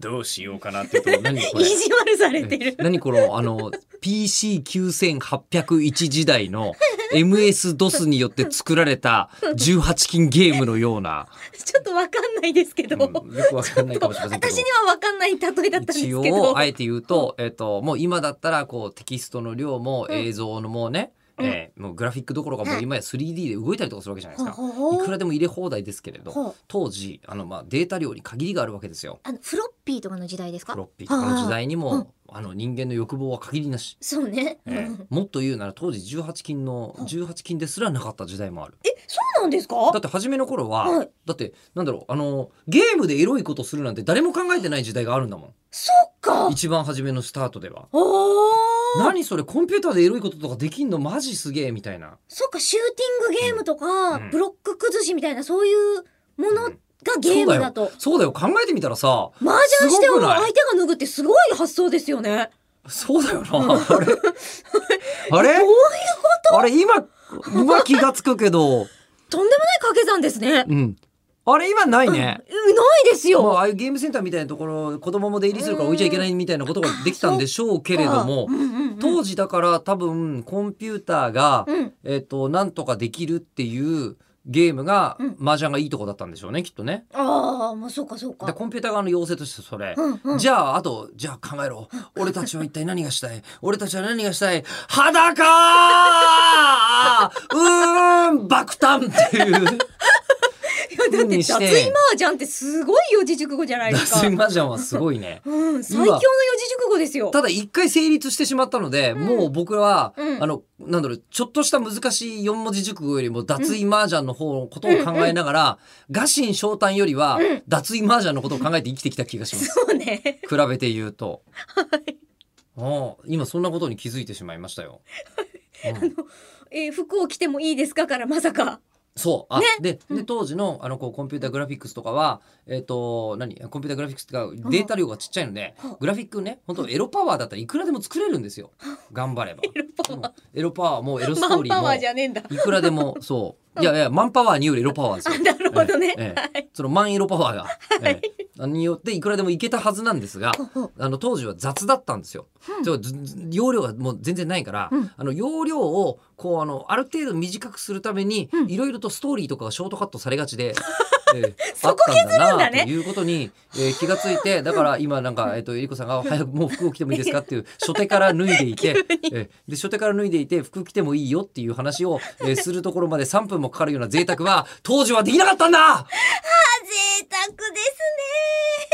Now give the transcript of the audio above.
どうしようかなってと何これ？意地悪されてる。何このあの PC9801 時代の MS-DOS によって作られた18金ゲームのような、ちょっとわかんないですけど。うん、よくわかんないかもしれませんけど。私にはわかんない例えだったんですけ一ど。応あえて言うと,、えっともう今だったらこうテキストの量も映像のもうね、うんえーもうグラフィックどころかもう今や 3D で動いたりとかするわけじゃないですか。いくらでも入れ放題ですけれど当時あのまあデータ量に限りがあるわけですよ。あのフロッピーとかの時代ですか？フロッピーとかの時代にも、うん。あの人間の欲望は限りなし。そうね、えーうん。もっと言うなら当時18金のうん。18金ですらなかった時代もある。えそうなんですか？だって初めの頃は、はい。だってなんだろうあのゲームでエロいことするなんて誰も考えてない時代があるんだもん。そっか。一番初めのスタートでは。おー何それコンピューターでエロいこととかできんの？マジすげえみたいな。そっかシューティングゲームとか、うん。ブロック崩しみたいなそういうものがうんゲームだと、そうだよ。考えてみたらさ麻雀してもすごくない？相手が脱ぐってすごい発想ですよね。そうだよな。あれ？あれ？どういうあれ今今気がつくけど。とんでもない掛け算ですね、うんあれ今ないね。うん。ないですよ、ああいうゲームセンターみたいなところ子供も出入りするから置いちゃいけないみたいなことができたんでしょうけれどもうんうんうん当時だから多分コンピューターが、うん。えっとなんとかできるっていうゲームが、うん。麻雀がいいとこだったんでしょうねきっとね。ああまあそうかそうでかコンピューター側の要請としてそれ。うんうん。じゃああとじゃあ考えろ。俺たちは一体何がしたい？俺たちは何がしたい？裸 うーん爆誕っていうだって脱衣麻雀ってすごい四字熟語じゃないですか。脱衣麻雀はすごいね。うん、最強の四字熟語ですよ。ただ一回成立してしまったので、ん。もう僕は、うん。あのなんだろうちょっとした難しい四文字熟語よりも脱衣麻雀の方のことを考えながら、ガシン昇誕よりは、うん。脱衣麻雀のことを考えて生きてきた気がします。そうね。比べて言うと、ああ今そんなことに気づいてしまいましたよ、うん。えー服を着てもいいですかからまさかそう。あ、ね。でうん。で当時のあのこうコンピューターグラフィックスとかはえっ、と何？コンピューターグラフィックスっていうかデータ量がちっちゃいので、はあグラフィックね本当エロパワーだったらいくらでも作れるんですよ。頑張れば。エロパワー。うん。エロパワーもエロストーリーも。いくらでもそう。いやいやマンパワーによるエロパワーですよ。あ なるほどね、ええ。はい。そのマンエロパワーが、ええによっていくらでもいけたはずなんですが あの当時は雑だったんですよ。容量がもう全然ないから、うんあの容量をこうあのある程度短くするためにうんいろいろとストーリーとかがショートカットされがちで。ええそこあったんだ削るんだねなということに、えー気がついてだから今なんか、えっとえりこさんが「早くもう服を着てもいいですか?」っていう初手から脱いでいて、えーで初手から脱いでいて服着てもいいよっていう話を、えーするところまで3分もかかるような贅沢は当時はできなかったんだ贅沢ですね。